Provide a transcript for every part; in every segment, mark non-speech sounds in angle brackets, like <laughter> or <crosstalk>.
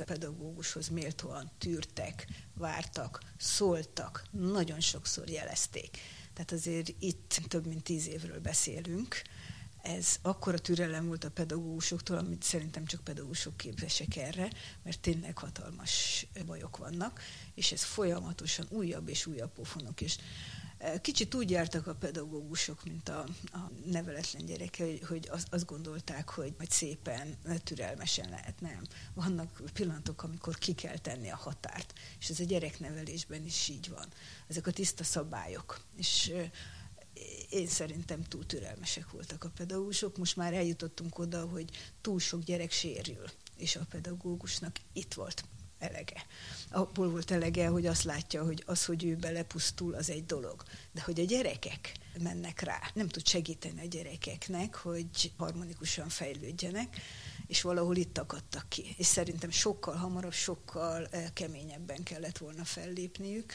tényleg pedagógushoz méltóan tűrtek, vártak, szóltak, nagyon sokszor jelezték. Tehát azért itt több mint tíz évről beszélünk, ez akkora türelem volt a pedagógusoktól, amit szerintem csak pedagógusok képesek erre, mert tényleg hatalmas bajok vannak, és ez folyamatosan újabb és újabb pofonok, és Kicsit úgy jártak a pedagógusok, mint a, a neveletlen gyereke, hogy, hogy azt, azt gondolták, hogy majd szépen, türelmesen lehet, nem. Vannak pillanatok, amikor ki kell tenni a határt, és ez a gyereknevelésben is így van. Ezek a tiszta szabályok. És én szerintem túl türelmesek voltak a pedagógusok. Most már eljutottunk oda, hogy túl sok gyerek sérül, és a pedagógusnak itt volt elege. Abból volt elege, hogy azt látja, hogy az, hogy ő belepusztul, az egy dolog. De hogy a gyerekek mennek rá, nem tud segíteni a gyerekeknek, hogy harmonikusan fejlődjenek, és valahol itt akadtak ki. És szerintem sokkal hamarabb, sokkal eh, keményebben kellett volna fellépniük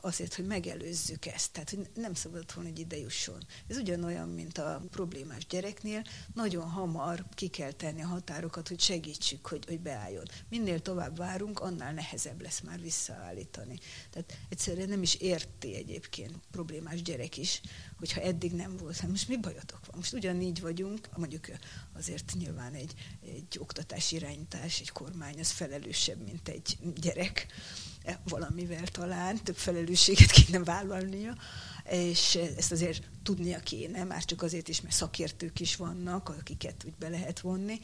azért, hogy megelőzzük ezt. Tehát, hogy nem szabad volna, hogy ide jusson. Ez ugyanolyan, mint a problémás gyereknél. Nagyon hamar ki kell tenni a határokat, hogy segítsük, hogy, hogy beálljon. Minél tovább várunk, annál nehezebb lesz már visszaállítani. Tehát egyszerűen nem is érti egyébként problémás gyerek is, hogyha eddig nem volt, hát most mi bajotok van? Most ugyanígy vagyunk, mondjuk azért nyilván egy, egy oktatási irányítás, egy kormány, az felelősebb, mint egy gyerek valamivel talán, több felelősséget kéne vállalnia, és ezt azért tudnia kéne, már csak azért is, mert szakértők is vannak, akiket úgy be lehet vonni,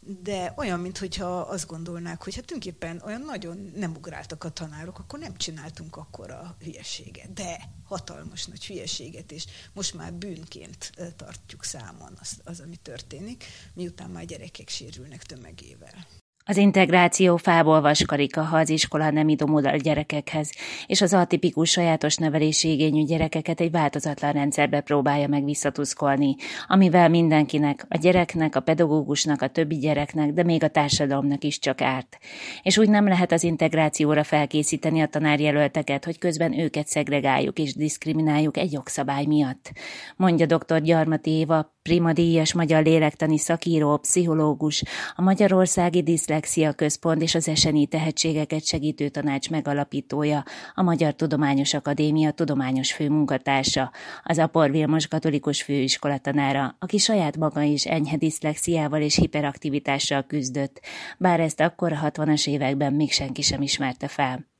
de olyan, mintha azt gondolnák, hogy hát tulajdonképpen olyan nagyon nem ugráltak a tanárok, akkor nem csináltunk akkor a hülyeséget. De hatalmas nagy hülyeséget, és most már bűnként tartjuk számon az, az ami történik, miután már gyerekek sérülnek tömegével. Az integráció fából vaskarika, ha az iskola nem idomul a gyerekekhez, és az atipikus sajátos nevelési igényű gyerekeket egy változatlan rendszerbe próbálja meg visszatuszkolni, amivel mindenkinek, a gyereknek, a pedagógusnak, a többi gyereknek, de még a társadalomnak is csak árt. És úgy nem lehet az integrációra felkészíteni a tanárjelölteket, hogy közben őket szegregáljuk és diszkrimináljuk egy jogszabály miatt. Mondja dr. Gyarmati Éva, primadíjas magyar lélektani szakíró, pszichológus, a Magyarországi Diszlexia Központ és az eseni tehetségeket segítő tanács megalapítója, a Magyar Tudományos Akadémia tudományos főmunkatársa, az Apor Vilmos katolikus főiskola tanára, aki saját maga is enyhe diszlexiával és hiperaktivitással küzdött, bár ezt akkor a 60-as években még senki sem ismerte fel.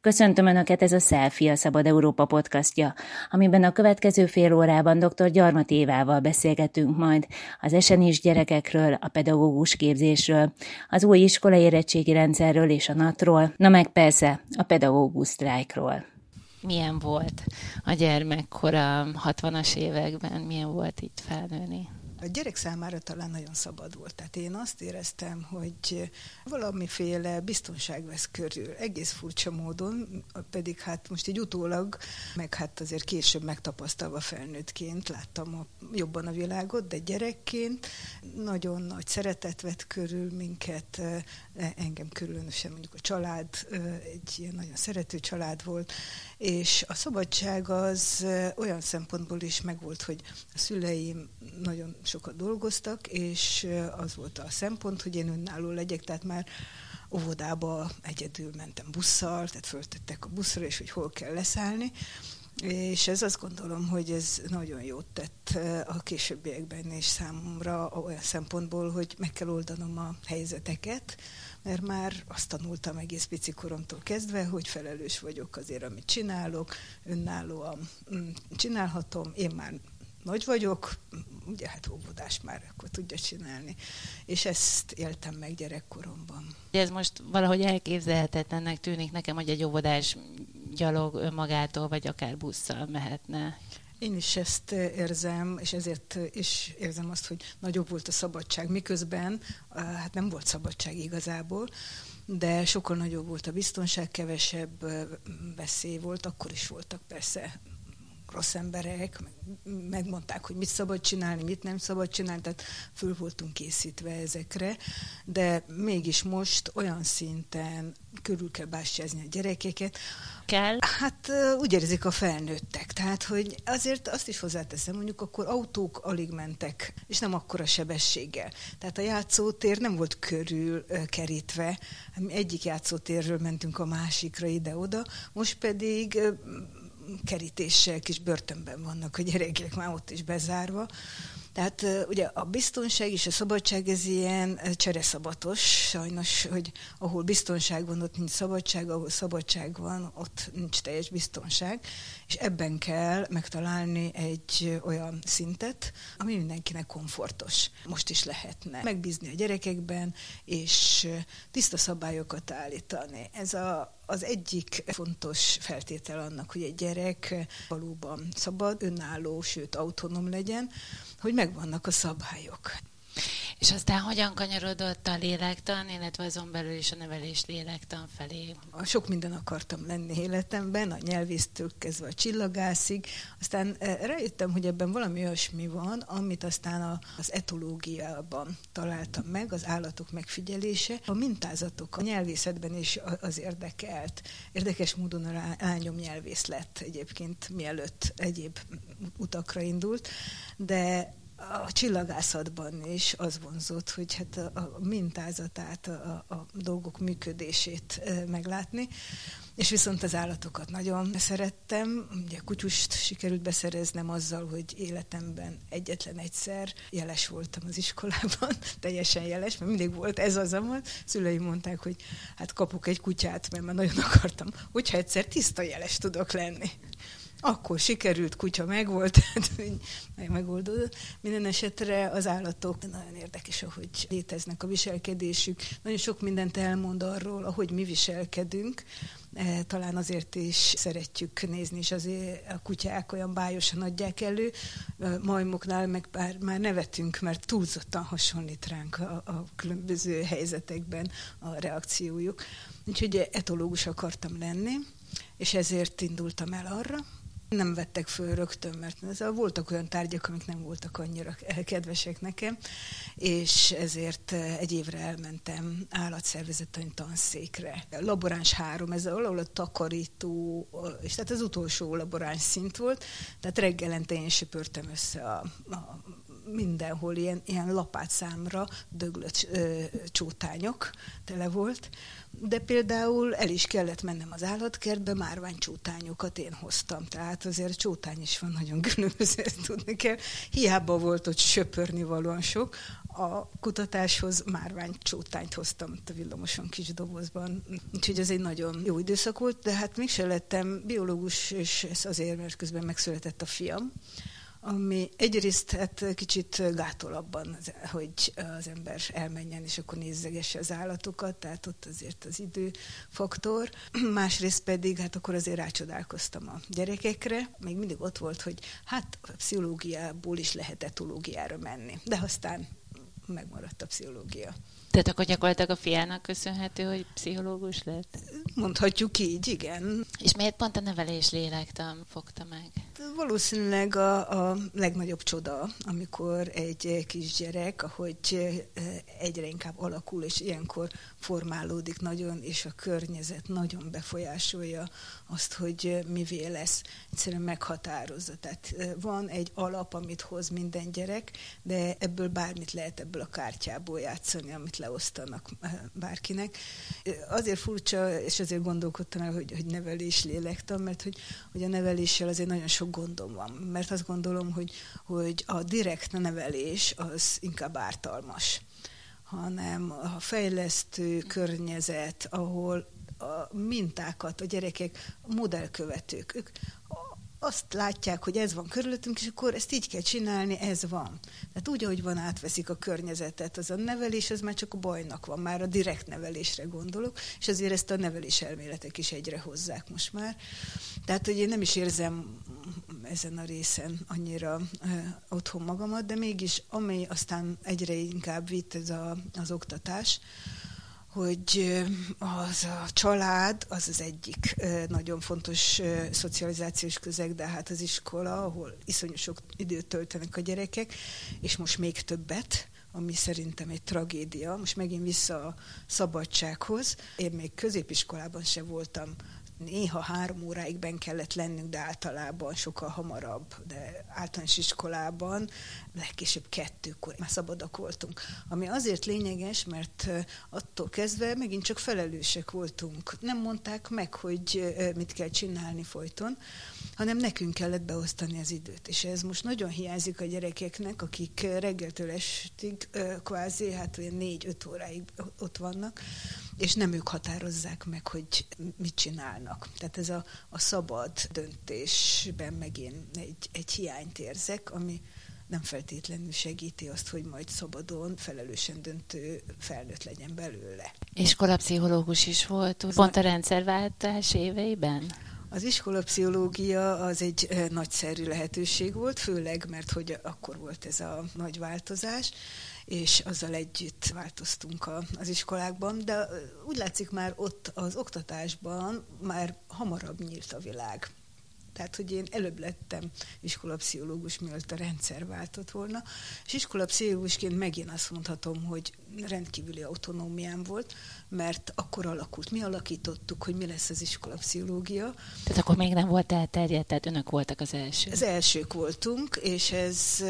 Köszöntöm Önöket, ez a Selfie, a Szabad Európa podcastja, amiben a következő fél órában dr. Gyarmat Évával beszélgetünk majd az esenis gyerekekről, a pedagógus képzésről, az új iskola érettségi rendszerről és a NAT-ról, na meg persze a pedagógus sztrájkról. Milyen volt a gyermekkor a 60-as években, milyen volt itt felnőni? A gyerek számára talán nagyon szabad volt. Tehát én azt éreztem, hogy valamiféle biztonság vesz körül, egész furcsa módon, pedig hát most így utólag, meg hát azért később megtapasztalva felnőttként láttam a, jobban a világot, de gyerekként nagyon nagy szeretet vett körül minket, engem különösen mondjuk a család, egy ilyen nagyon szerető család volt, és a szabadság az olyan szempontból is megvolt, hogy a szüleim nagyon sokat dolgoztak, és az volt a szempont, hogy én önálló legyek, tehát már óvodába egyedül mentem busszal, tehát föltettek a buszra, és hogy hol kell leszállni, és ez azt gondolom, hogy ez nagyon jót tett a későbbiekben is számomra olyan szempontból, hogy meg kell oldanom a helyzeteket, mert már azt tanultam egész pici koromtól kezdve, hogy felelős vagyok azért, amit csinálok, önállóan mm, csinálhatom, én már nagy vagyok, ugye hát óvodás már akkor tudja csinálni. És ezt éltem meg gyerekkoromban. Ez most valahogy elképzelhetetlennek tűnik nekem, hogy egy óvodás gyalog önmagától, vagy akár busszal mehetne. Én is ezt érzem, és ezért is érzem azt, hogy nagyobb volt a szabadság, miközben hát nem volt szabadság igazából, de sokkal nagyobb volt a biztonság, kevesebb veszély volt, akkor is voltak persze rossz emberek, megmondták, hogy mit szabad csinálni, mit nem szabad csinálni, tehát föl voltunk készítve ezekre, de mégis most olyan szinten körül kell bástyázni a gyerekeket. Kell? Hát úgy érzik a felnőttek. Tehát, hogy azért azt is hozzáteszem, mondjuk akkor autók alig mentek, és nem akkora sebességgel. Tehát a játszótér nem volt körül kerítve. Egyik játszótérről mentünk a másikra ide-oda, most pedig kerítéssel kis börtönben vannak a gyerekek, már ott is bezárva. Tehát ugye a biztonság és a szabadság ez ilyen csereszabatos, sajnos, hogy ahol biztonság van, ott nincs szabadság, ahol szabadság van, ott nincs teljes biztonság, és ebben kell megtalálni egy olyan szintet, ami mindenkinek komfortos. Most is lehetne megbízni a gyerekekben, és tiszta szabályokat állítani. Ez a, az egyik fontos feltétel annak, hogy egy gyerek valóban szabad, önálló, sőt autonóm legyen, hogy megvannak a szabályok. És aztán hogyan kanyarodott a lélektan, illetve azon belül is a nevelés lélektan felé? Sok minden akartam lenni életemben, a nyelvésztől kezdve a csillagászig. Aztán eh, rájöttem, hogy ebben valami olyasmi van, amit aztán az etológiában találtam meg, az állatok megfigyelése. A mintázatok a nyelvészetben is az érdekelt. Érdekes módon a lányom nyelvész lett egyébként, mielőtt egyéb utakra indult, de a csillagászatban is az vonzott, hogy hát a, a mintázatát, a, a dolgok működését meglátni. És viszont az állatokat nagyon szerettem. Ugye kutyust sikerült beszereznem azzal, hogy életemben egyetlen egyszer jeles voltam az iskolában, <laughs> teljesen jeles, mert mindig volt ez az amaz. Szüleim mondták, hogy hát kapok egy kutyát, mert már nagyon akartam, hogyha egyszer tiszta jeles tudok lenni akkor sikerült, kutya megvolt, meg <laughs> megoldódott. Minden esetre az állatok nagyon érdekes, ahogy léteznek a viselkedésük. Nagyon sok mindent elmond arról, ahogy mi viselkedünk. E, talán azért is szeretjük nézni, és azért a kutyák olyan bájosan adják elő. Majmoknál meg bár már nevetünk, mert túlzottan hasonlít ránk a, a különböző helyzetekben a reakciójuk. Úgyhogy etológus akartam lenni, és ezért indultam el arra, nem vettek föl rögtön, mert voltak olyan tárgyak, amik nem voltak annyira kedvesek nekem, és ezért eh, egy évre elmentem állatszervezetani tanszékre. Laboráns három, ez valahol a takarító, és tehát az utolsó laboráns szint volt, tehát reggelente én söpörtem össze a, a mindenhol ilyen, ilyen lapátszámra döglött ö, csótányok tele volt, de például el is kellett mennem az állatkertbe, márványcsótányokat én hoztam, tehát azért csótány is van nagyon különböző, ezt <laughs> tudni kell. Hiába volt ott söpörni valóan sok, a kutatáshoz márványcsótányt hoztam a villamoson kis dobozban, úgyhogy ez egy nagyon jó időszak volt, de hát mégsem lettem biológus, és ez azért, mert közben megszületett a fiam, ami egyrészt hát kicsit gátol abban, hogy az ember elmenjen, és akkor nézzegesse az állatokat, tehát ott azért az időfaktor. <clears throat> Másrészt pedig, hát akkor azért rácsodálkoztam a gyerekekre, még mindig ott volt, hogy hát a pszichológiából is lehet etológiára menni, de aztán megmaradt a pszichológia. Tehát akkor gyakorlatilag a fiának köszönhető, hogy pszichológus lett? Mondhatjuk így, igen. És miért pont a nevelés lélektan fogta meg? Valószínűleg a, a legnagyobb csoda, amikor egy kisgyerek, ahogy egyre inkább alakul, és ilyenkor formálódik nagyon, és a környezet nagyon befolyásolja azt, hogy mivé lesz. Egyszerűen meghatározza. Tehát van egy alap, amit hoz minden gyerek, de ebből bármit lehet ebből a kártyából játszani, amit leosztanak bárkinek. Azért furcsa, és azért gondolkodtam el, hogy, hogy nevelés lélektan, mert hogy, hogy a neveléssel azért nagyon sok gondom van. Mert azt gondolom, hogy, hogy a direkt nevelés az inkább ártalmas hanem a fejlesztő környezet, ahol a mintákat, a gyerekek modellkövetők, ők azt látják, hogy ez van körülöttünk, és akkor ezt így kell csinálni, ez van. Tehát úgy, ahogy van, átveszik a környezetet. Az a nevelés, az már csak a bajnak van, már a direkt nevelésre gondolok, és azért ezt a nevelés elméletek is egyre hozzák most már. Tehát, hogy én nem is érzem ezen a részen annyira otthon magamat, de mégis, ami aztán egyre inkább vitt ez a, az oktatás, hogy az a család az az egyik nagyon fontos szocializációs közeg, de hát az iskola, ahol iszonyú sok időt töltenek a gyerekek, és most még többet, ami szerintem egy tragédia. Most megint vissza a szabadsághoz. Én még középiskolában se voltam néha három óráig ben kellett lennünk, de általában sokkal hamarabb, de általános iskolában legkésőbb kettőkor már szabadak voltunk. Ami azért lényeges, mert attól kezdve megint csak felelősek voltunk. Nem mondták meg, hogy mit kell csinálni folyton, hanem nekünk kellett beosztani az időt. És ez most nagyon hiányzik a gyerekeknek, akik reggeltől estig kvázi, hát olyan négy-öt óráig ott vannak, és nem ők határozzák meg, hogy mit csinálnak. Tehát ez a, a szabad döntésben megint egy, egy hiányt érzek, ami nem feltétlenül segíti azt, hogy majd szabadon, felelősen döntő felnőtt legyen belőle. Iskolapszichológus is volt, pont a rendszerváltás éveiben? Az iskolapszichológia az egy nagyszerű lehetőség volt, főleg, mert hogy akkor volt ez a nagy változás, és azzal együtt változtunk az iskolákban, de úgy látszik már ott az oktatásban már hamarabb nyílt a világ. Tehát, hogy én előbb lettem iskolapszichológus, mielőtt a rendszer váltott volna, és iskolapszichológusként megint azt mondhatom, hogy rendkívüli autonómiám volt, mert akkor alakult. Mi alakítottuk, hogy mi lesz az iskolapszichológia. Tehát akkor még nem volt elterjedt, tehát önök voltak az elsők. Az elsők voltunk, és ez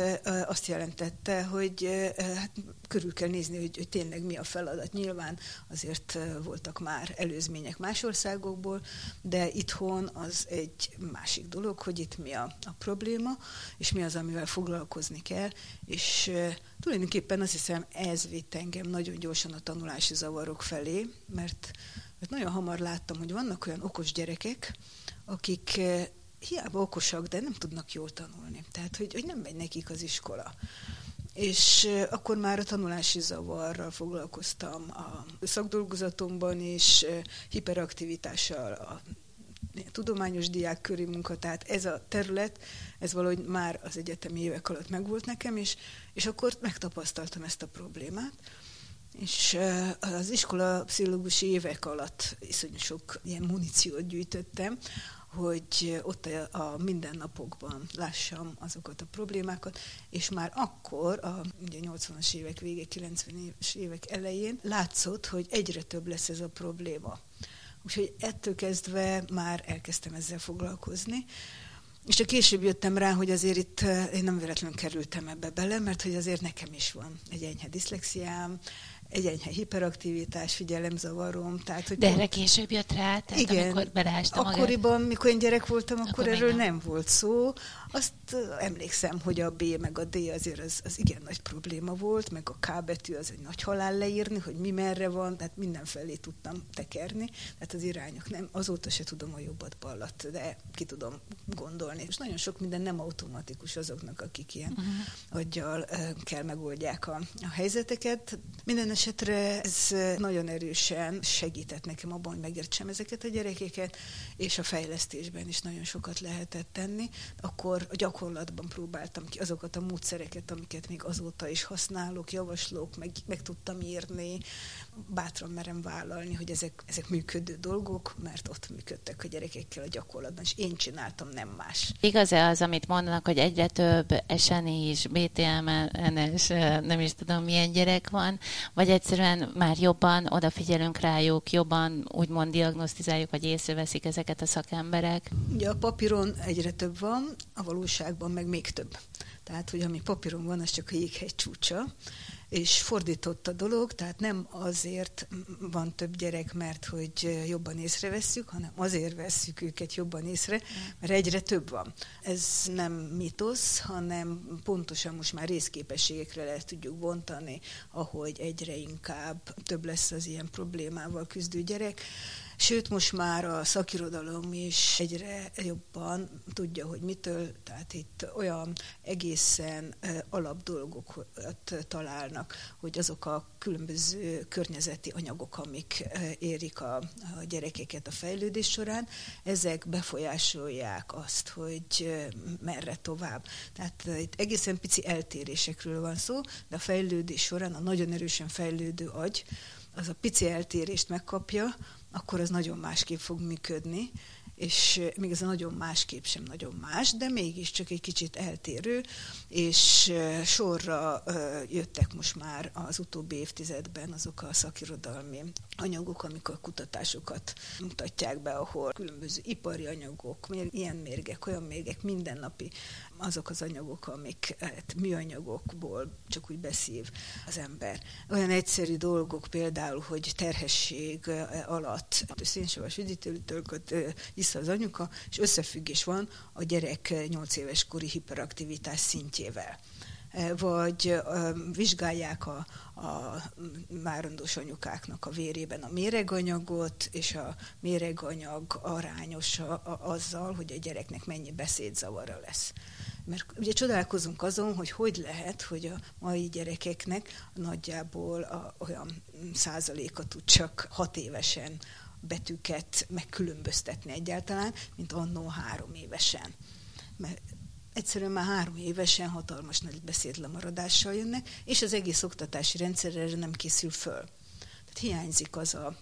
azt jelentette, hogy hát körül kell nézni, hogy, hogy tényleg mi a feladat. Nyilván azért voltak már előzmények más országokból, de itthon az egy másik dolog, hogy itt mi a, a probléma, és mi az, amivel foglalkozni kell, és tulajdonképpen azt hiszem ez vitt engem nagyon gyorsan a tanulási zavarok felé, mert, mert nagyon hamar láttam, hogy vannak olyan okos gyerekek, akik hiába okosak, de nem tudnak jól tanulni. Tehát, hogy, hogy nem megy nekik az iskola. És akkor már a tanulási zavarral foglalkoztam a szakdolgozatomban is, hiperaktivitással, a tudományos diák köri munka, tehát ez a terület, ez valahogy már az egyetemi évek alatt megvolt nekem, és, és akkor megtapasztaltam ezt a problémát. És az iskola pszichológusi évek alatt iszonyú sok ilyen muníciót gyűjtöttem, hogy ott a, a mindennapokban lássam azokat a problémákat, és már akkor, a ugye 80-as évek vége, 90-es évek elején látszott, hogy egyre több lesz ez a probléma. Úgyhogy ettől kezdve már elkezdtem ezzel foglalkozni. És csak később jöttem rá, hogy azért itt én nem véletlenül kerültem ebbe bele, mert hogy azért nekem is van egy enyhe diszlexiám, egy enyhe hiperaktivitás, figyelemzavarom. Tehát, hogy De erre később jött rá? Tehát igen, amikor belástam akkoriban, magad... mikor én gyerek voltam, akkor, akkor erről nem. nem volt szó. Azt emlékszem, hogy a B meg a D azért az, az igen nagy probléma volt, meg a K betű az egy nagy halál leírni, hogy mi merre van, tehát mindenfelé tudtam tekerni, tehát az irányok nem, azóta se tudom a jobbat ballat, de ki tudom gondolni. És nagyon sok minden nem automatikus azoknak, akik ilyen uh-huh. aggyal kell megoldják a, a helyzeteket. Minden esetre ez nagyon erősen segített nekem abban, hogy megértsem ezeket a gyerekeket, és a fejlesztésben is nagyon sokat lehetett tenni. Akkor a gyakorlatban próbáltam ki azokat a módszereket, amiket még azóta is használok, javaslok, meg, meg tudtam írni, bátran merem vállalni, hogy ezek, ezek működő dolgok, mert ott működtek a gyerekekkel a gyakorlatban, és én csináltam, nem más. Igaz-e az, amit mondanak, hogy egyre több SNI is, BTM-es, nem is tudom milyen gyerek van, vagy egyszerűen már jobban odafigyelünk rájuk, jobban úgymond diagnosztizáljuk, vagy észreveszik ezeket a szakemberek? Ugye a papíron egyre több van, a valóságban meg még több. Tehát, hogy ami papíron van, az csak a jéghegy csúcsa és fordított a dolog, tehát nem azért van több gyerek, mert hogy jobban észrevesszük, hanem azért vesszük őket jobban észre, mert egyre több van. Ez nem mitosz, hanem pontosan most már részképességekre lehet tudjuk bontani, ahogy egyre inkább több lesz az ilyen problémával küzdő gyerek. Sőt, most már a szakirodalom is egyre jobban tudja, hogy mitől, tehát itt olyan egészen alap dolgokat találnak, hogy azok a különböző környezeti anyagok, amik érik a, a gyerekeket a fejlődés során, ezek befolyásolják azt, hogy merre tovább. Tehát itt egészen pici eltérésekről van szó, de a fejlődés során a nagyon erősen fejlődő agy, az a pici eltérést megkapja, akkor az nagyon másképp fog működni, és még ez a nagyon másképp sem nagyon más, de mégiscsak egy kicsit eltérő, és sorra jöttek most már az utóbbi évtizedben azok a szakirodalmi anyagok, amik a kutatásokat mutatják be, ahol különböző ipari anyagok, ilyen mérgek, olyan mérgek, mindennapi azok az anyagok, amik hát, műanyagokból csak úgy beszív az ember. Olyan egyszerű dolgok például, hogy terhesség alatt szénsavas üdítőlítőket vissza az anyuka, és összefüggés van a gyerek 8 éves kori hiperaktivitás szintjével vagy vizsgálják a, a várandós anyukáknak a vérében a méreganyagot, és a méreganyag arányos a, a, azzal, hogy a gyereknek mennyi beszédzavara lesz. Mert ugye csodálkozunk azon, hogy hogy lehet, hogy a mai gyerekeknek nagyjából a, olyan százaléka tud csak hat évesen betűket megkülönböztetni egyáltalán, mint annó három évesen. Mert egyszerűen már három évesen hatalmas nagy beszédlemaradással jönnek, és az egész oktatási rendszer erre nem készül föl. Tehát hiányzik az a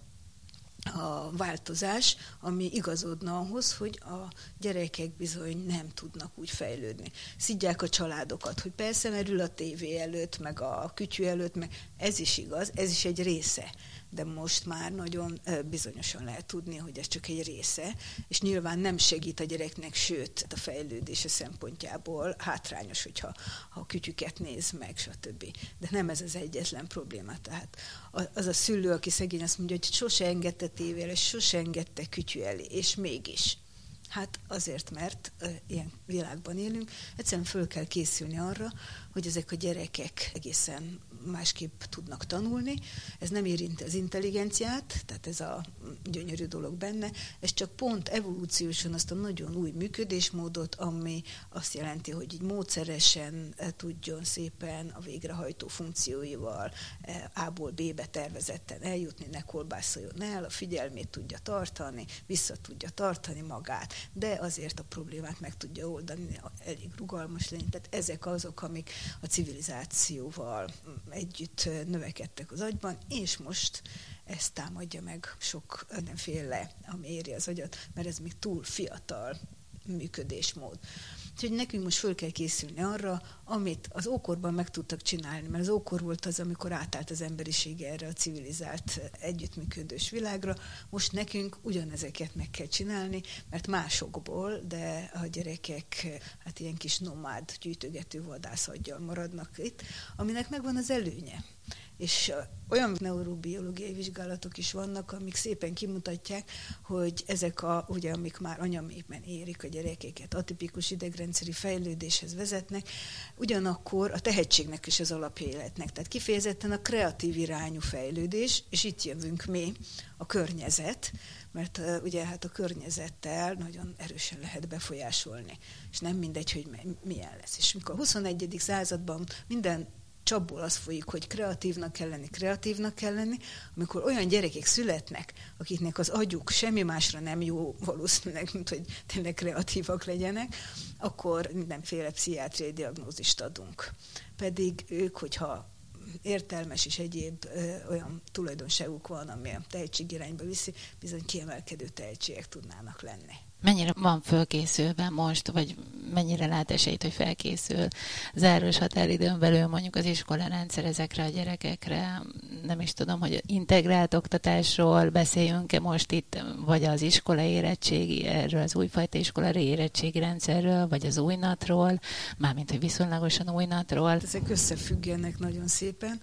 a változás, ami igazodna ahhoz, hogy a gyerekek bizony nem tudnak úgy fejlődni. Szidják a családokat, hogy persze merül a tévé előtt, meg a kütyű előtt, meg ez is igaz, ez is egy része de most már nagyon bizonyosan lehet tudni, hogy ez csak egy része, és nyilván nem segít a gyereknek, sőt, a fejlődése szempontjából hátrányos, hogyha ha a kütyüket néz meg, stb. De nem ez az egyetlen probléma. Tehát az a szülő, aki szegény azt mondja, hogy sose engedte tévére, sose engedte kütyű elé, és mégis. Hát azért, mert ilyen világban élünk, egyszerűen föl kell készülni arra, hogy ezek a gyerekek egészen másképp tudnak tanulni. Ez nem érinti az intelligenciát, tehát ez a gyönyörű dolog benne, ez csak pont evolúciósan azt a nagyon új működésmódot, ami azt jelenti, hogy így módszeresen eh, tudjon szépen a végrehajtó funkcióival eh, A-ból B-be tervezetten eljutni, ne kolbászoljon el, a figyelmét tudja tartani, vissza tudja tartani magát, de azért a problémát meg tudja oldani, elég rugalmas lenni. Tehát ezek azok, amik a civilizációval együtt növekedtek az agyban, és most ezt támadja meg sok mindenféle, ami éri az agyat, mert ez még túl fiatal működésmód. Úgyhogy nekünk most föl kell készülni arra, amit az ókorban meg tudtak csinálni, mert az ókor volt az, amikor átállt az emberiség erre a civilizált, együttműködős világra. Most nekünk ugyanezeket meg kell csinálni, mert másokból, de a gyerekek hát ilyen kis nomád, gyűjtögető vadászaggyal maradnak itt, aminek megvan az előnye és olyan neurobiológiai vizsgálatok is vannak, amik szépen kimutatják, hogy ezek a, ugye, amik már anyamékben érik a gyerekeket, atipikus idegrendszeri fejlődéshez vezetnek, ugyanakkor a tehetségnek is az alapéletnek. Tehát kifejezetten a kreatív irányú fejlődés, és itt jövünk mi, a környezet, mert ugye hát a környezettel nagyon erősen lehet befolyásolni, és nem mindegy, hogy milyen lesz. És mikor a 21. században minden csapból az folyik, hogy kreatívnak kell lenni, kreatívnak kell lenni, amikor olyan gyerekek születnek, akiknek az agyuk semmi másra nem jó valószínűleg, mint hogy tényleg kreatívak legyenek, akkor mindenféle pszichiátriai diagnózist adunk. Pedig ők, hogyha értelmes és egyéb ö, olyan tulajdonságuk van, ami a tehetségirányba viszi, bizony kiemelkedő tehetségek tudnának lenni mennyire van fölkészülve most, vagy mennyire lát esélyt, hogy felkészül záros határidőn belül mondjuk az iskola rendszer ezekre a gyerekekre. Nem is tudom, hogy integrált oktatásról beszéljünk-e most itt, vagy az iskola érettségi, erről az újfajta iskola érettségi rendszerről, vagy az újnatról, mármint, hogy viszonylagosan újnatról. Ezek összefüggenek nagyon szépen.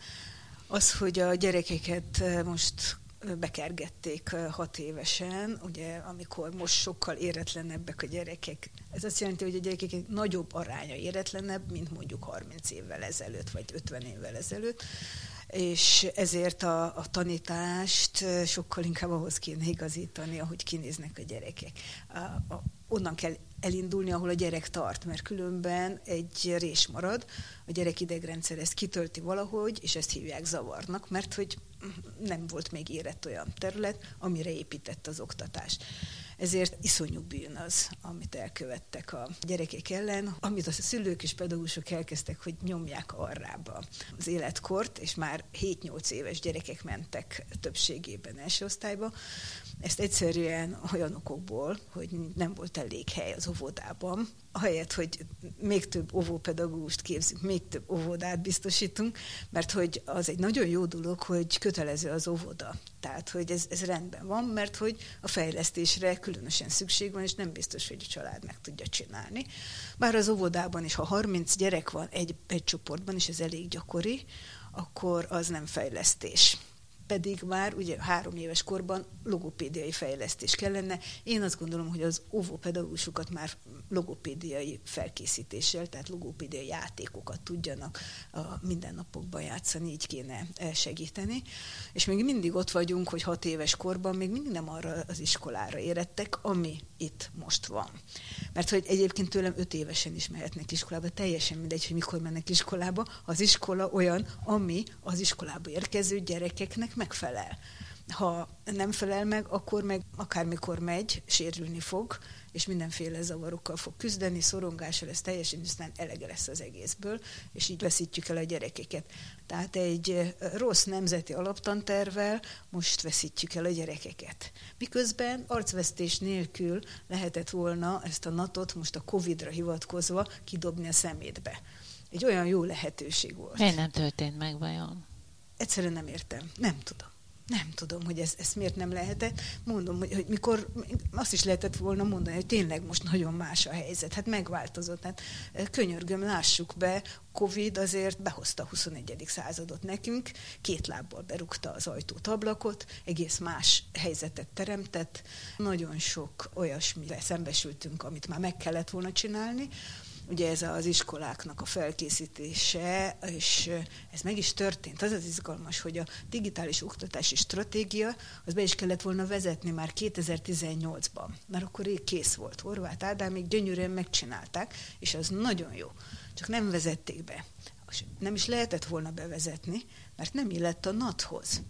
Az, hogy a gyerekeket most bekergették hat évesen, ugye, amikor most sokkal éretlenebbek a gyerekek. Ez azt jelenti, hogy a gyerekek nagyobb aránya éretlenebb, mint mondjuk 30 évvel ezelőtt, vagy 50 évvel ezelőtt és ezért a, a tanítást sokkal inkább ahhoz kéne igazítani, ahogy kinéznek a gyerekek. A, a, onnan kell elindulni, ahol a gyerek tart, mert különben egy rés marad, a gyerek idegrendszer ezt kitölti valahogy, és ezt hívják zavarnak, mert hogy nem volt még érett olyan terület, amire épített az oktatás. Ezért iszonyú bűn az, amit elkövettek a gyerekek ellen, amit a szülők és pedagógusok elkezdtek, hogy nyomják arrába az életkort, és már 7-8 éves gyerekek mentek többségében első osztályba, ezt egyszerűen olyan okokból, hogy nem volt elég hely az óvodában, ahelyett, hogy még több óvópedagógust képzünk, még több óvodát biztosítunk, mert hogy az egy nagyon jó dolog, hogy kötelező az óvoda. Tehát, hogy ez, ez rendben van, mert hogy a fejlesztésre különösen szükség van, és nem biztos, hogy a család meg tudja csinálni. Bár az óvodában is, ha 30 gyerek van egy, egy csoportban, és ez elég gyakori, akkor az nem fejlesztés pedig már ugye három éves korban logopédiai fejlesztés kellene. Én azt gondolom, hogy az óvópedagógusokat már logopédiai felkészítéssel, tehát logopédiai játékokat tudjanak a mindennapokban játszani, így kéne segíteni. És még mindig ott vagyunk, hogy hat éves korban még mindig nem arra az iskolára érettek, ami itt most van. Mert hogy egyébként tőlem öt évesen is mehetnek iskolába, teljesen mindegy, hogy mikor mennek iskolába, az iskola olyan, ami az iskolába érkező gyerekeknek megfelel. Ha nem felel meg, akkor meg akármikor megy, sérülni fog, és mindenféle zavarokkal fog küzdeni, szorongással, ez teljesen aztán elege lesz az egészből, és így veszítjük el a gyerekeket. Tehát egy rossz nemzeti alaptantervel most veszítjük el a gyerekeket. Miközben arcvesztés nélkül lehetett volna ezt a natot most a Covid-ra hivatkozva kidobni a szemétbe. Egy olyan jó lehetőség volt. Miért nem történt meg vajon? Egyszerűen nem értem. Nem tudom. Nem tudom, hogy ez, ez miért nem lehetett. Mondom, hogy, hogy mikor azt is lehetett volna mondani, hogy tényleg most nagyon más a helyzet. Hát megváltozott. Hát könyörgöm, lássuk be, Covid azért behozta a 21. századot nekünk, két lábbal berúgta az ajtót, ablakot, egész más helyzetet teremtett. Nagyon sok olyasmire szembesültünk, amit már meg kellett volna csinálni, ugye ez az iskoláknak a felkészítése, és ez meg is történt. Az az izgalmas, hogy a digitális oktatási stratégia, az be is kellett volna vezetni már 2018-ban, mert akkor így kész volt. Horváth Ádám még gyönyörűen megcsinálták, és az nagyon jó. Csak nem vezették be. Nem is lehetett volna bevezetni, mert nem illett a NAT-hoz.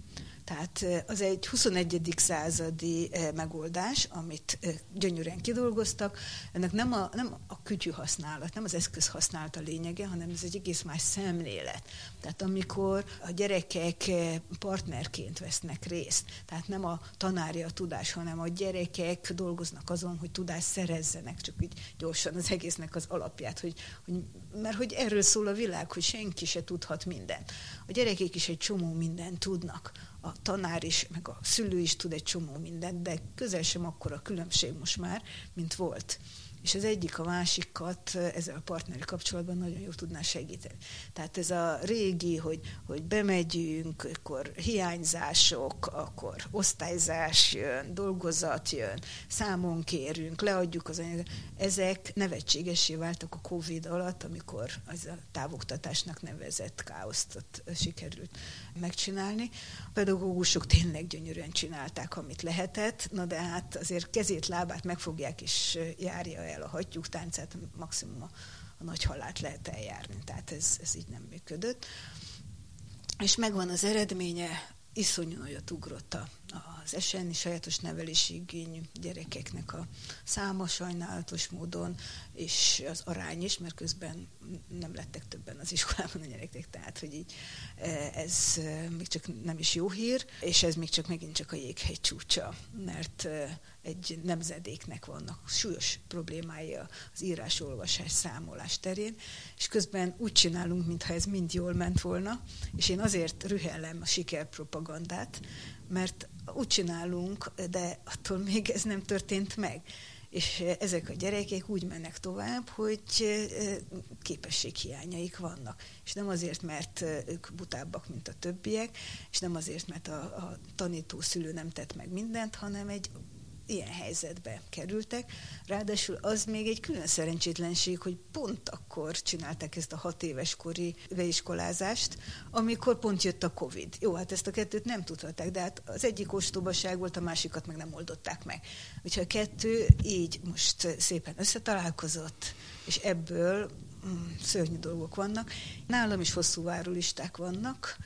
Tehát az egy 21. századi megoldás, amit gyönyörűen kidolgoztak. Ennek nem a, nem a kütyű használat, nem az eszköz használat a lényege, hanem ez egy egész más szemlélet. Tehát amikor a gyerekek partnerként vesznek részt, tehát nem a tanárja a tudás, hanem a gyerekek dolgoznak azon, hogy tudást szerezzenek, csak így gyorsan az egésznek az alapját, hogy, hogy mert hogy erről szól a világ, hogy senki se tudhat mindent. A gyerekek is egy csomó mindent tudnak a tanár is, meg a szülő is tud egy csomó mindent, de közel sem akkora különbség most már, mint volt és az egyik a másikat ezzel a partneri kapcsolatban nagyon jól tudná segíteni. Tehát ez a régi, hogy, hogy bemegyünk, akkor hiányzások, akkor osztályzás jön, dolgozat jön, számon kérünk, leadjuk az anyagot. Ezek nevetségesé váltak a Covid alatt, amikor az a távoktatásnak nevezett káoszt sikerült megcsinálni. A pedagógusok tényleg gyönyörűen csinálták, amit lehetett, na de hát azért kezét, lábát megfogják és járja el a hattyúk táncát, maximum a, a nagy halált lehet eljárni. Tehát ez, ez így nem működött. És megvan az eredménye, iszonyú nagyot ugrott a, az eseni sajátos nevelési igényű gyerekeknek a száma sajnálatos módon, és az arány is, mert közben nem lettek többen az iskolában a gyerekek, tehát hogy így e, ez e, még csak nem is jó hír, és ez még csak megint csak a jéghegy csúcsa, mert e, egy nemzedéknek vannak súlyos problémái az írás-olvasás, számolás terén, és közben úgy csinálunk, mintha ez mind jól ment volna, és én azért rühellem a sikerpropagandát, mert úgy csinálunk, de attól még ez nem történt meg. És ezek a gyerekek úgy mennek tovább, hogy képességhiányaik vannak. És nem azért, mert ők butábbak, mint a többiek, és nem azért, mert a, a tanító szülő nem tett meg mindent, hanem egy ilyen helyzetbe kerültek. Ráadásul az még egy külön szerencsétlenség, hogy pont akkor csinálták ezt a hat éves kori beiskolázást, amikor pont jött a Covid. Jó, hát ezt a kettőt nem tudhatták, de hát az egyik ostobaság volt, a másikat meg nem oldották meg. Úgyhogy a kettő így most szépen összetalálkozott, és ebből mm, szörnyű dolgok vannak. Nálam is hosszú várólisták vannak,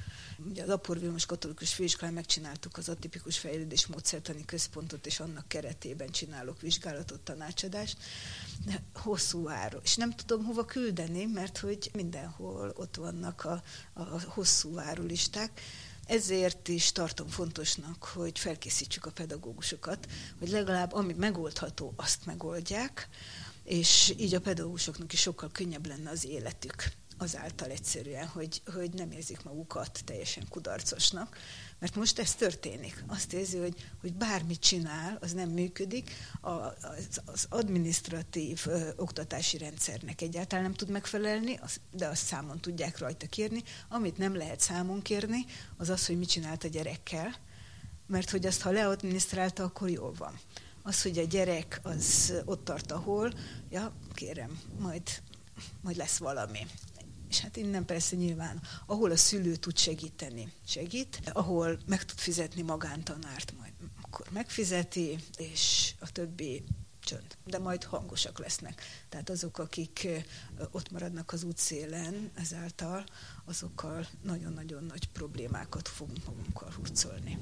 Ugye az Apor Vilmos Katolikus Főiskolán megcsináltuk az atipikus fejlődés módszertani központot, és annak keretében csinálok vizsgálatot, tanácsadást. De hosszú áru. És nem tudom hova küldeni, mert hogy mindenhol ott vannak a, a hosszú árulisták. Ezért is tartom fontosnak, hogy felkészítsük a pedagógusokat, hogy legalább ami megoldható, azt megoldják, és így a pedagógusoknak is sokkal könnyebb lenne az életük azáltal egyszerűen, hogy, hogy nem érzik magukat teljesen kudarcosnak. Mert most ez történik. Azt érzi, hogy, hogy bármit csinál, az nem működik, a, az, az administratív ö, oktatási rendszernek egyáltalán nem tud megfelelni, az, de azt számon tudják rajta kérni. Amit nem lehet számon kérni, az az, hogy mit csinált a gyerekkel, mert hogy azt, ha leadminisztrálta, akkor jól van. Az, hogy a gyerek az ott tart, ahol, ja, kérem, majd, majd lesz valami. És hát innen persze nyilván, ahol a szülő tud segíteni, segít, ahol meg tud fizetni magántanárt, majd akkor megfizeti, és a többi csönd. De majd hangosak lesznek. Tehát azok, akik ott maradnak az útszélen ezáltal, azokkal nagyon-nagyon nagy problémákat fogunk magunkkal hurcolni.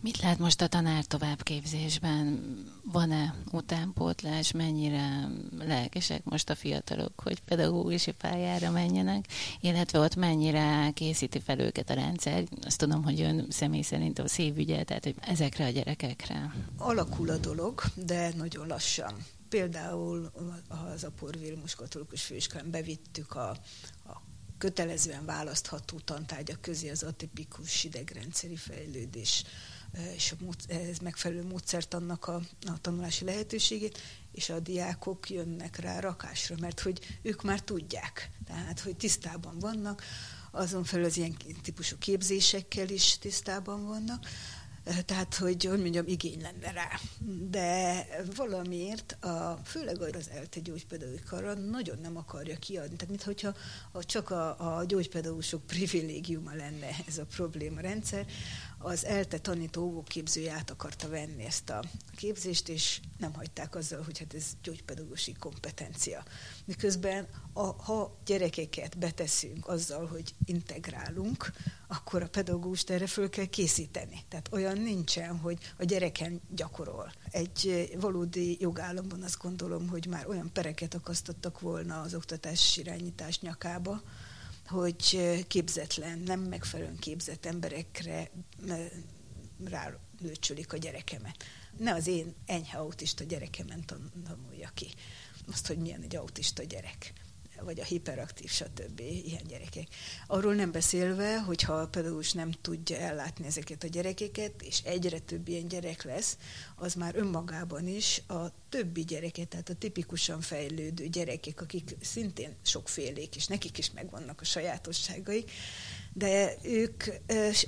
Mit lát most a tanár továbbképzésben? Van-e utánpótlás? Mennyire lelkesek most a fiatalok, hogy pedagógusi pályára menjenek? Illetve ott mennyire készíti fel őket a rendszer? Azt tudom, hogy ön személy szerint a szívügye, tehát hogy ezekre a gyerekekre. Alakul a dolog, de nagyon lassan. Például az Apor Vilmos Katolikus Főiskolán bevittük a, a kötelezően választható tantárgyak közé az atipikus idegrendszeri fejlődés és ez megfelelő módszert annak a, a tanulási lehetőségét, és a diákok jönnek rá rakásra, mert hogy ők már tudják, tehát hogy tisztában vannak, azon felül az ilyen típusú képzésekkel is tisztában vannak, tehát, hogy, hogy mondjam, igény lenne rá. De valamiért, a, főleg az ELTE gyógypedagógikára nagyon nem akarja kiadni. Tehát, mintha ha csak a, a gyógypedagógusok privilégiuma lenne ez a probléma rendszer, az ELTE tanító óvóképzője át akarta venni ezt a képzést, és nem hagyták azzal, hogy hát ez gyógypedagógusi kompetencia. Miközben a, ha gyerekeket beteszünk azzal, hogy integrálunk, akkor a pedagógust erre föl kell készíteni. Tehát olyan nincsen, hogy a gyereken gyakorol. Egy valódi jogállamban azt gondolom, hogy már olyan pereket akasztottak volna az oktatás irányítás nyakába, hogy képzetlen, nem megfelelően képzett emberekre rálőcsülik a gyerekemet. Ne az én enyhe autista gyerekemen tanulja ki azt, hogy milyen egy autista gyerek vagy a hiperaktív, stb. ilyen gyerekek. Arról nem beszélve, hogyha a pedagógus nem tudja ellátni ezeket a gyerekeket, és egyre több ilyen gyerek lesz, az már önmagában is a többi gyereket, tehát a tipikusan fejlődő gyerekek, akik szintén sokfélék, és nekik is megvannak a sajátosságaik, de ők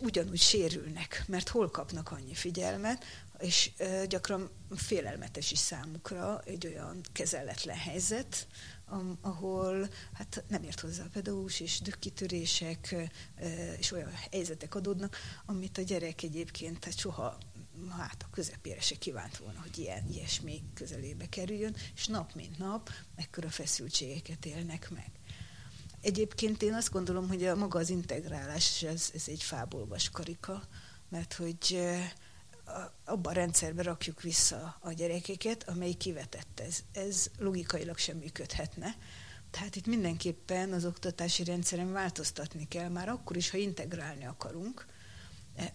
ugyanúgy sérülnek, mert hol kapnak annyi figyelmet, és gyakran félelmetes is számukra egy olyan kezeletlen helyzet, ahol hát nem ért hozzá a pedagógus, és dükkitörések, és olyan helyzetek adódnak, amit a gyerek egyébként hát soha hát a közepére se kívánt volna, hogy ilyen, ilyesmi közelébe kerüljön, és nap mint nap mekkora feszültségeket élnek meg. Egyébként én azt gondolom, hogy a maga az integrálás, ez, ez egy fából karika, mert hogy abban a rendszerbe rakjuk vissza a gyerekeket, amely kivetett ez. Ez logikailag sem működhetne. Tehát itt mindenképpen az oktatási rendszeren változtatni kell, már akkor is, ha integrálni akarunk,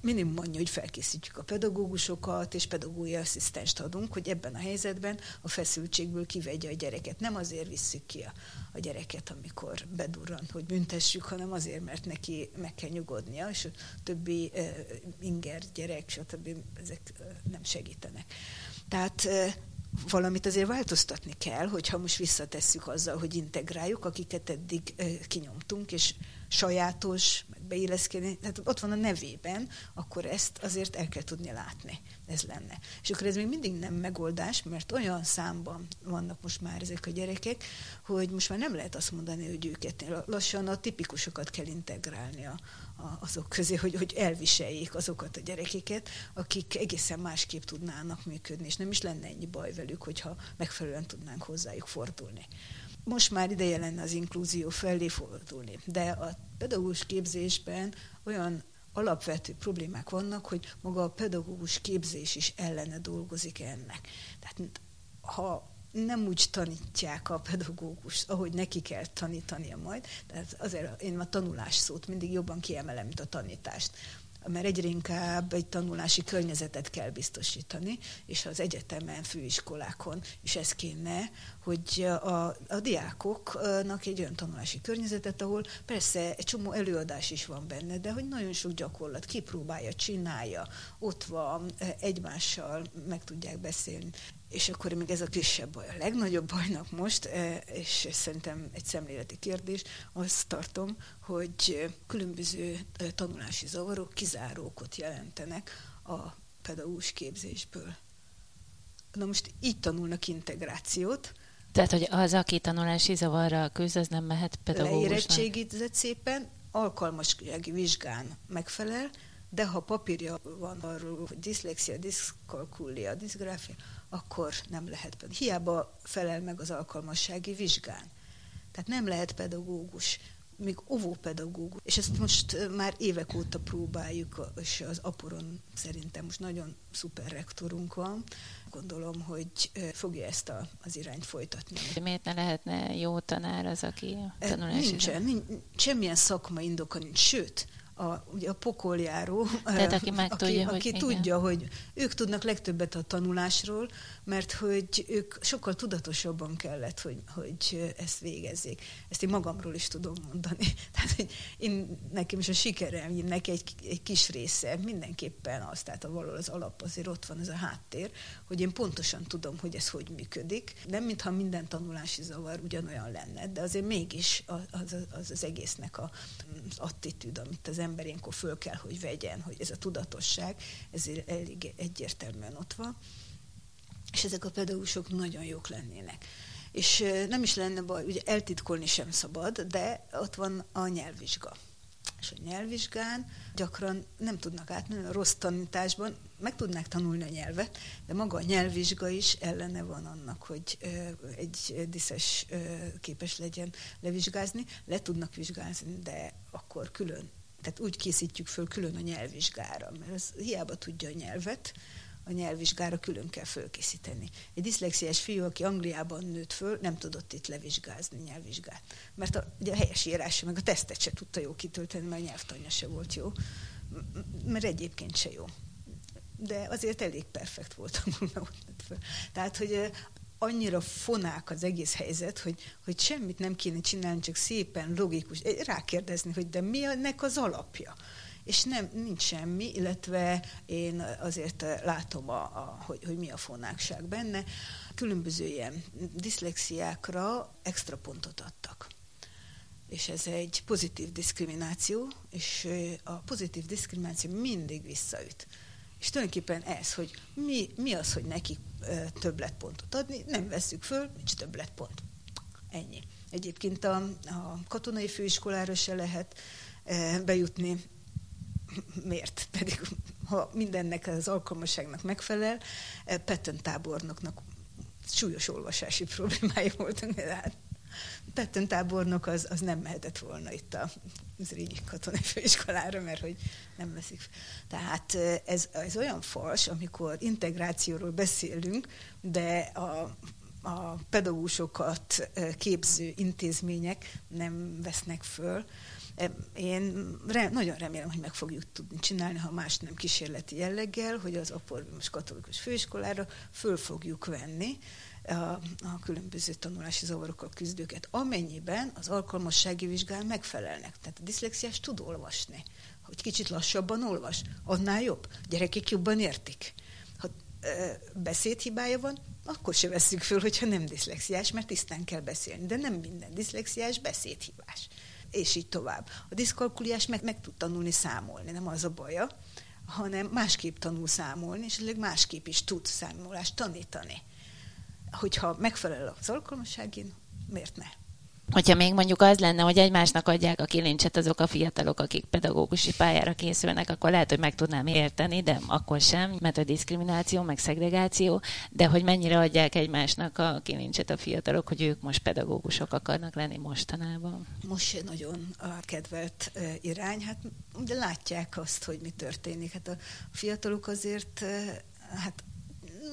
minimum annyi, hogy felkészítjük a pedagógusokat, és pedagógiai asszisztenst adunk, hogy ebben a helyzetben a feszültségből kivegye a gyereket. Nem azért visszük ki a, a gyereket, amikor bedurran, hogy büntessük, hanem azért, mert neki meg kell nyugodnia, és a többi uh, inger gyerek, stb. ezek uh, nem segítenek. Tehát uh, valamit azért változtatni kell, hogyha most visszatesszük azzal, hogy integráljuk, akiket eddig kinyomtunk, és sajátos, meg beilleszkedni, tehát ott van a nevében, akkor ezt azért el kell tudni látni. Ez lenne. És akkor ez még mindig nem megoldás, mert olyan számban vannak most már ezek a gyerekek, hogy most már nem lehet azt mondani, hogy őket lassan a tipikusokat kell integrálni a, a, azok közé, hogy, hogy elviseljék azokat a gyerekeket, akik egészen másképp tudnának működni, és nem is lenne ennyi baj velük, hogyha megfelelően tudnánk hozzájuk fordulni. Most már ideje lenne az inklúzió felé fordulni. De a pedagógus képzésben olyan alapvető problémák vannak, hogy maga a pedagógus képzés is ellene dolgozik ennek. Tehát ha nem úgy tanítják a pedagógus, ahogy neki kell tanítania majd, tehát azért én a tanulás szót mindig jobban kiemelem, mint a tanítást mert egyre inkább egy tanulási környezetet kell biztosítani, és az egyetemen, főiskolákon is ez kéne, hogy a, a diákoknak egy olyan tanulási környezetet, ahol persze egy csomó előadás is van benne, de hogy nagyon sok gyakorlat kipróbálja, csinálja, ott van, egymással meg tudják beszélni. És akkor még ez a kisebb baj. A legnagyobb bajnak most, e, és szerintem egy szemléleti kérdés, azt tartom, hogy különböző e, tanulási zavarok kizárókot jelentenek a pedagógus képzésből. Na most így tanulnak integrációt, tehát, hogy az, aki tanulási zavarra küzd, az nem mehet pedagógusnak? Leérettségizett szépen, alkalmassági vizsgán megfelel, de ha papírja van arról, hogy diszlexia, diszkalkulia, diszgráfia, akkor nem lehet. Hiába felel meg az alkalmassági vizsgán. Tehát nem lehet pedagógus, még óvópedagógus. És ezt most már évek óta próbáljuk, és az Aporon szerintem most nagyon szuper rektorunk van. Gondolom, hogy fogja ezt a, az irányt folytatni. Miért ne lehetne jó tanár az, aki tanulási? Nincsen, nincs, semmilyen szakma indoka nincs, sőt, a, ugye a pokoljáró, Tehát aki, meg <laughs> aki, tudja, aki hogy tudja, hogy ők tudnak legtöbbet a tanulásról, mert hogy ők sokkal tudatosabban kellett, hogy, hogy ezt végezzék. Ezt én magamról is tudom mondani. <laughs> Tehát, hogy én, nekem is a sikerem, neki egy, egy kis része mindenképpen az, tehát a való az alap azért ott van ez a háttér, hogy én pontosan tudom, hogy ez hogy működik. Nem mintha minden tanulási zavar ugyanolyan lenne, de azért mégis az az, az, az egésznek a, az attitűd, amit az ember ilyenkor föl kell, hogy vegyen, hogy ez a tudatosság, ez elég egyértelműen ott van. És ezek a pedagógusok nagyon jók lennének. És nem is lenne baj, ugye eltitkolni sem szabad, de ott van a nyelvvizsga. És a nyelvvizsgán gyakran nem tudnak átmenni a rossz tanításban, meg tudnák tanulni a nyelvet, de maga a nyelvvizsga is ellene van annak, hogy egy diszes képes legyen levizsgázni. Le tudnak vizsgázni, de akkor külön tehát úgy készítjük föl külön a nyelvvizsgára, mert az hiába tudja a nyelvet, a nyelvvizsgára külön kell fölkészíteni. Egy diszlexiás fiú, aki Angliában nőtt föl, nem tudott itt levizsgázni nyelvvizsgát. Mert a, ugye a helyes írása, meg a tesztet se tudta jó kitölteni, mert a nyelvtanja se volt jó. Mert egyébként se jó. De azért elég perfekt volt angolul. Tehát, hogy annyira fonák az egész helyzet, hogy, hogy semmit nem kéne csinálni, csak szépen logikus, rákérdezni, hogy de mi ennek az alapja és nem, nincs semmi, illetve én azért látom, a, a, hogy, hogy mi a fonákság benne. Különböző ilyen diszlexiákra extra pontot adtak. És ez egy pozitív diszkrimináció, és a pozitív diszkrimináció mindig visszaüt. És tulajdonképpen ez, hogy mi, mi az, hogy neki többletpontot adni, nem veszük föl, nincs többletpont. Ennyi. Egyébként a, a katonai főiskolára se lehet bejutni, miért? Pedig ha mindennek az alkalmasságnak megfelel, Petten tábornoknak súlyos olvasási problémája voltak, de hát Petten tábornok az, az nem mehetett volna itt a Zrínyi katonai főiskolára, mert hogy nem veszik. Tehát ez, ez olyan fals, amikor integrációról beszélünk, de a, a pedagógusokat képző intézmények nem vesznek föl. Én re, nagyon remélem, hogy meg fogjuk tudni csinálni, ha más nem kísérleti jelleggel, hogy az most katolikus főiskolára föl fogjuk venni a, különböző tanulási zavarokkal küzdőket, amennyiben az alkalmassági vizsgán megfelelnek. Tehát a diszlexiás tud olvasni. Hogy kicsit lassabban olvas, annál jobb. A gyerekek jobban értik. Ha ö, beszédhibája van, akkor se veszük föl, hogyha nem diszlexiás, mert tisztán kell beszélni. De nem minden diszlexiás beszédhibás. És így tovább. A diszkalkuliás meg, meg tud tanulni számolni, nem az a baja, hanem másképp tanul számolni, és esetleg másképp is tud számolást tanítani hogyha megfelel az alkalmasságén, miért ne? Hogyha még mondjuk az lenne, hogy egymásnak adják a kilincset azok a fiatalok, akik pedagógusi pályára készülnek, akkor lehet, hogy meg tudnám érteni, de akkor sem, mert a diszkrimináció, meg szegregáció, de hogy mennyire adják egymásnak a kilincset a fiatalok, hogy ők most pedagógusok akarnak lenni mostanában. Most nagyon a kedvelt irány, hát de látják azt, hogy mi történik. Hát a fiatalok azért hát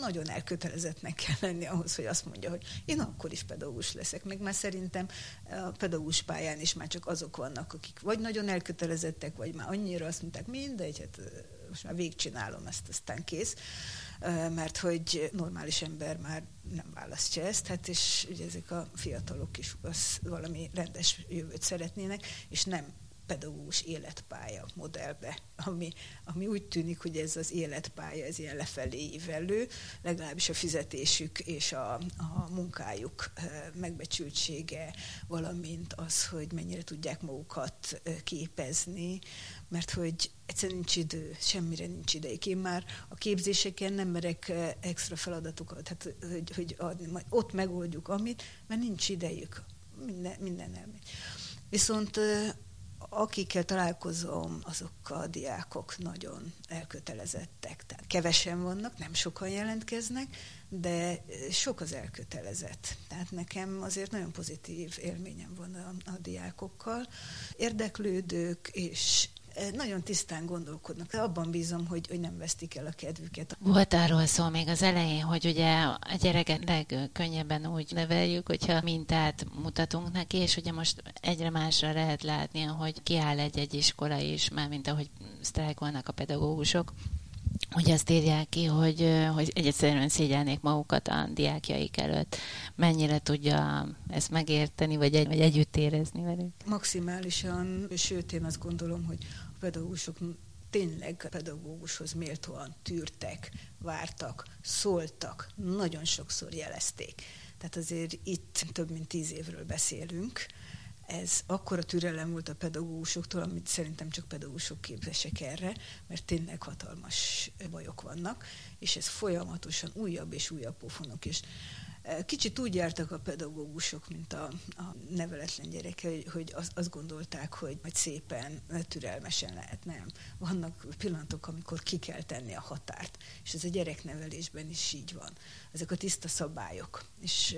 nagyon elkötelezettnek kell lenni ahhoz, hogy azt mondja, hogy én akkor is pedagógus leszek. Meg már szerintem a pedagógus pályán is már csak azok vannak, akik vagy nagyon elkötelezettek, vagy már annyira azt mondták, mindegy, hát most már végigcsinálom ezt, aztán kész. Mert hogy normális ember már nem választja ezt, hát és ugye ezek a fiatalok is az valami rendes jövőt szeretnének, és nem pedagógus életpálya modellbe, ami, ami úgy tűnik, hogy ez az életpálya, ez ilyen lefelé ívelő, legalábbis a fizetésük és a, a munkájuk megbecsültsége, valamint az, hogy mennyire tudják magukat képezni, mert hogy egyszerűen nincs idő, semmire nincs ideig. Én már a képzéseken nem merek extra feladatokat, hát, hogy, hogy adni, majd ott megoldjuk amit, mert nincs idejük, minden, minden elmegy. Viszont akikkel találkozom, azok a diákok nagyon elkötelezettek. Tehát kevesen vannak, nem sokan jelentkeznek, de sok az elkötelezett. Tehát nekem azért nagyon pozitív élményem van a, a diákokkal. Érdeklődők és nagyon tisztán gondolkodnak. Abban bízom, hogy, hogy nem vesztik el a kedvüket. Volt arról szó még az elején, hogy ugye a gyereket legkönnyebben úgy neveljük, hogyha mintát mutatunk neki, és ugye most egyre másra lehet látni, hogy kiáll egy-egy iskola is, már mint ahogy sztrájkolnak a pedagógusok, hogy azt írják ki, hogy, hogy egyszerűen szégyelnék magukat a diákjaik előtt. Mennyire tudja ezt megérteni, vagy, egy, vagy együtt érezni velük? Maximálisan, sőt én azt gondolom, hogy a pedagógusok tényleg a pedagógushoz méltóan tűrtek, vártak, szóltak, nagyon sokszor jelezték. Tehát azért itt több mint tíz évről beszélünk, ez akkora türelem volt a pedagógusoktól, amit szerintem csak pedagógusok képesek erre, mert tényleg hatalmas bajok vannak, és ez folyamatosan újabb és újabb pofonok is. E, kicsit úgy jártak a pedagógusok, mint a, a neveletlen gyereke, hogy, hogy azt, gondolták, hogy majd szépen, türelmesen lehet, nem. Vannak pillanatok, amikor ki kell tenni a határt, és ez a gyereknevelésben is így van. Ezek a tiszta szabályok. És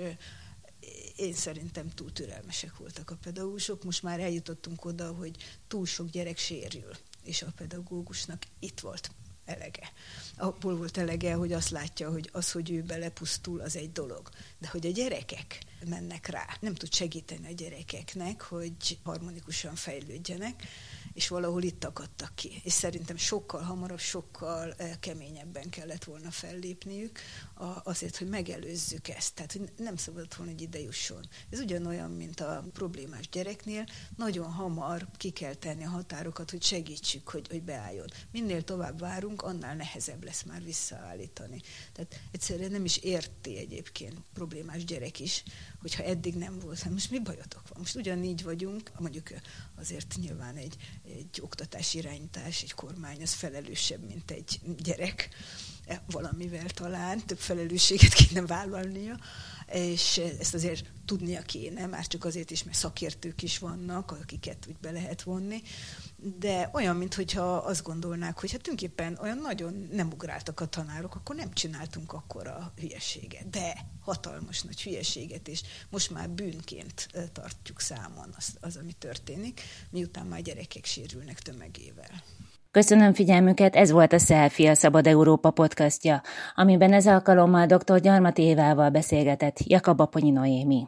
én szerintem túl türelmesek voltak a pedagógusok. Most már eljutottunk oda, hogy túl sok gyerek sérül, és a pedagógusnak itt volt elege. Abból volt elege, hogy azt látja, hogy az, hogy ő belepusztul, az egy dolog. De hogy a gyerekek mennek rá, nem tud segíteni a gyerekeknek, hogy harmonikusan fejlődjenek, és valahol itt akadtak ki. És szerintem sokkal hamarabb, sokkal eh, keményebben kellett volna fellépniük azért, hogy megelőzzük ezt. Tehát, hogy nem szabad volna, hogy ide jusson. Ez ugyanolyan, mint a problémás gyereknél, nagyon hamar ki kell tenni a határokat, hogy segítsük, hogy, hogy beálljon. Minél tovább várunk, annál nehezebb lesz már visszaállítani. Tehát egyszerűen nem is érti egyébként problémás gyerek is, hogyha eddig nem volt. Hát most mi bajotok van? Most ugyanígy vagyunk, mondjuk azért nyilván egy, egy oktatási irányítás, egy kormány az felelősebb, mint egy gyerek e, valamivel talán, több felelősséget kéne vállalnia, és ezt azért tudnia kéne, már csak azért is, mert szakértők is vannak, akiket úgy be lehet vonni, de olyan, mintha azt gondolnák, hogy hát tulajdonképpen olyan nagyon nem ugráltak a tanárok, akkor nem csináltunk akkor a hülyeséget. De hatalmas nagy hülyeséget, és most már bűnként tartjuk számon az, az ami történik, miután már gyerekek sérülnek tömegével. Köszönöm figyelmüket, ez volt a Selfie a Szabad Európa podcastja, amiben ez alkalommal dr. Gyarmati Évával beszélgetett Jakab Aponyi Noémi.